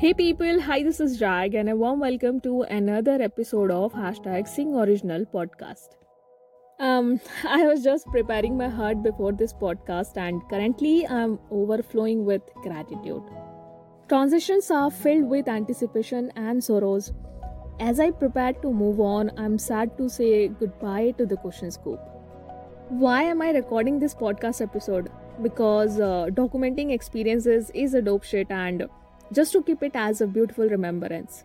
Hey people, hi, this is Jag, and a warm welcome to another episode of hashtag Sing Original podcast. Um, I was just preparing my heart before this podcast, and currently I'm overflowing with gratitude. Transitions are filled with anticipation and sorrows. As I prepare to move on, I'm sad to say goodbye to the question scoop. Why am I recording this podcast episode? Because uh, documenting experiences is a dope shit, and just to keep it as a beautiful remembrance.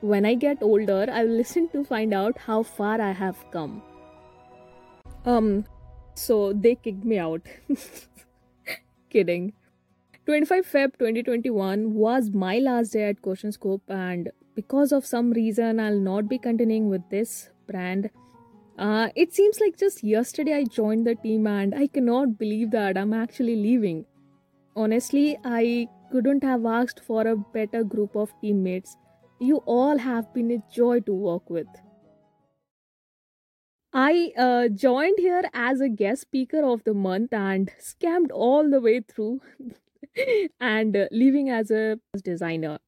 When I get older, I will listen to find out how far I have come. Um, so they kicked me out. Kidding. 25 Feb 2021 was my last day at Question Scope, and because of some reason, I'll not be continuing with this brand. Uh, it seems like just yesterday I joined the team, and I cannot believe that I'm actually leaving. Honestly, I couldn't have asked for a better group of teammates. You all have been a joy to work with. I uh, joined here as a guest speaker of the month and scammed all the way through and uh, leaving as a designer.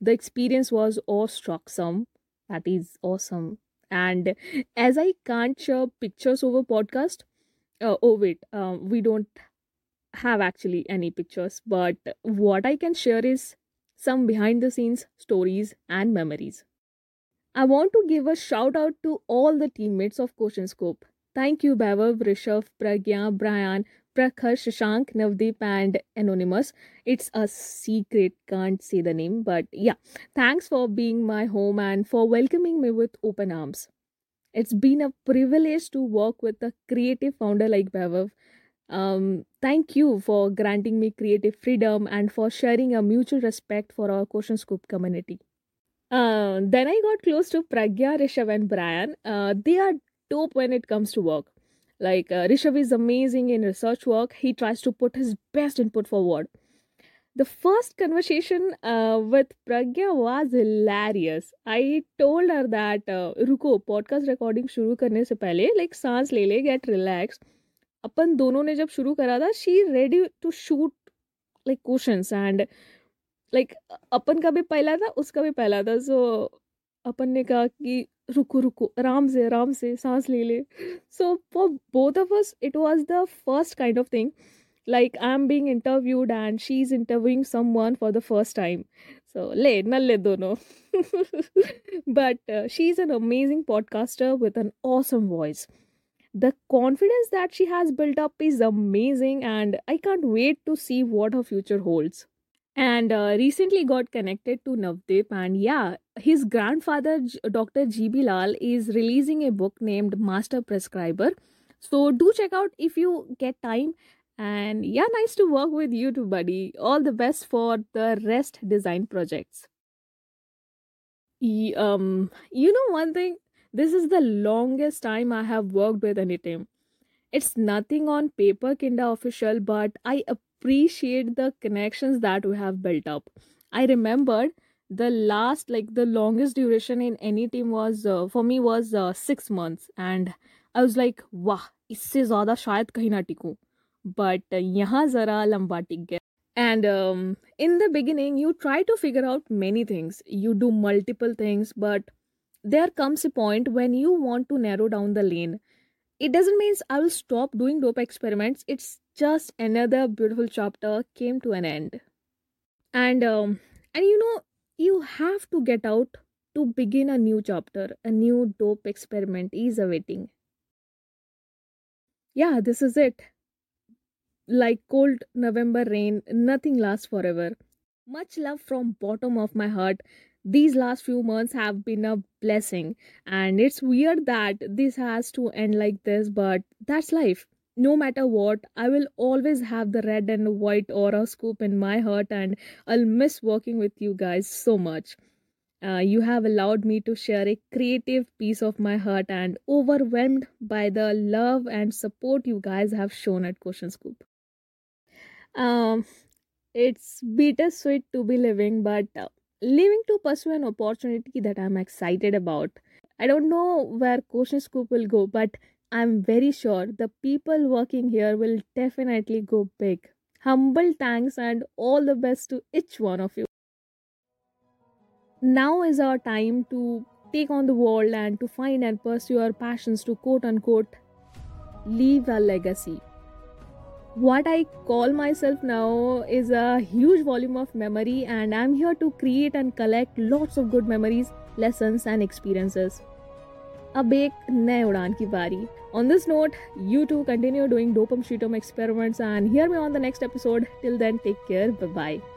The experience was awestrucksome. That is awesome. And as I can't share pictures over podcast, uh, oh wait, um, we don't have actually any pictures, but what I can share is some behind the scenes stories and memories. I want to give a shout out to all the teammates of Question Scope. Thank you, Bhavav, Rishabh, Pragya, Brian, Prakhar, Shashank, Navdeep, and Anonymous. It's a secret, can't say the name, but yeah, thanks for being my home and for welcoming me with open arms. It's been a privilege to work with a creative founder like Bhavav um, thank you for granting me creative freedom and for sharing a mutual respect for our Question Scoop community. Uh, then I got close to Pragya, Rishabh, and Brian. Uh, they are dope when it comes to work. Like, uh, is amazing in research work, he tries to put his best input forward. The first conversation uh, with Pragya was hilarious. I told her that uh, podcast recording. Recording शुरू करने से पहले like get relaxed. अपन दोनों ने जब शुरू करा था she ready to shoot like question and like अपन का भी पहला था, उसका भी पहला था सो अपन ने कहा कि रुको रुको, आराम से आराम से सांस ले ले। So for both of us it was the first kind of thing like I am being interviewed and she is interviewing some for the first time so ले न ले दोनों। But she is an amazing podcaster with an awesome voice the confidence that she has built up is amazing and i can't wait to see what her future holds. And uh, recently got connected to navdeep and yeah his grandfather dr gb lal is releasing a book named master prescriber. So do check out if you get time. And yeah nice to work with you too buddy. All the best for the rest design projects. Um you know one thing this is the longest time I have worked with any team. It's nothing on paper, Kinda official, but I appreciate the connections that we have built up. I remembered the last, like the longest duration in any team was uh, for me was uh, six months, and I was like, वाह इससे ज़्यादा शायद कहीं ना टिकूं but uh, यहाँ ज़रा लंबा टिक गया and um, in the beginning you try to figure out many things you do multiple things but there comes a point when you want to narrow down the lane. It doesn't mean I will stop doing dope experiments. It's just another beautiful chapter came to an end. And um, and you know you have to get out to begin a new chapter. A new dope experiment is awaiting. Yeah, this is it. Like cold November rain, nothing lasts forever. Much love from bottom of my heart these last few months have been a blessing. And it's weird that this has to end like this but that's life. No matter what i will always have the red and white aura scoop in my heart and i'll miss working with you guys so much. Uh, you have allowed me to share a creative piece of my heart and overwhelmed by the love and support you guys have shown at Question Scoop. Um, it's bittersweet to be living, but uh, living to pursue an opportunity that I'm excited about. I don't know where Question Scoop will go, but I'm very sure the people working here will definitely go big. Humble thanks and all the best to each one of you. Now is our time to take on the world and to find and pursue our passions to quote unquote leave a legacy What I call myself now is a huge volume of memory, and I'm here to create and collect lots of good memories, lessons, and experiences. अब एक नए उड़ान की बारी On this note, you too continue doing dopam shitum experiments and hear me on the next episode. Till then, take care. Bye bye.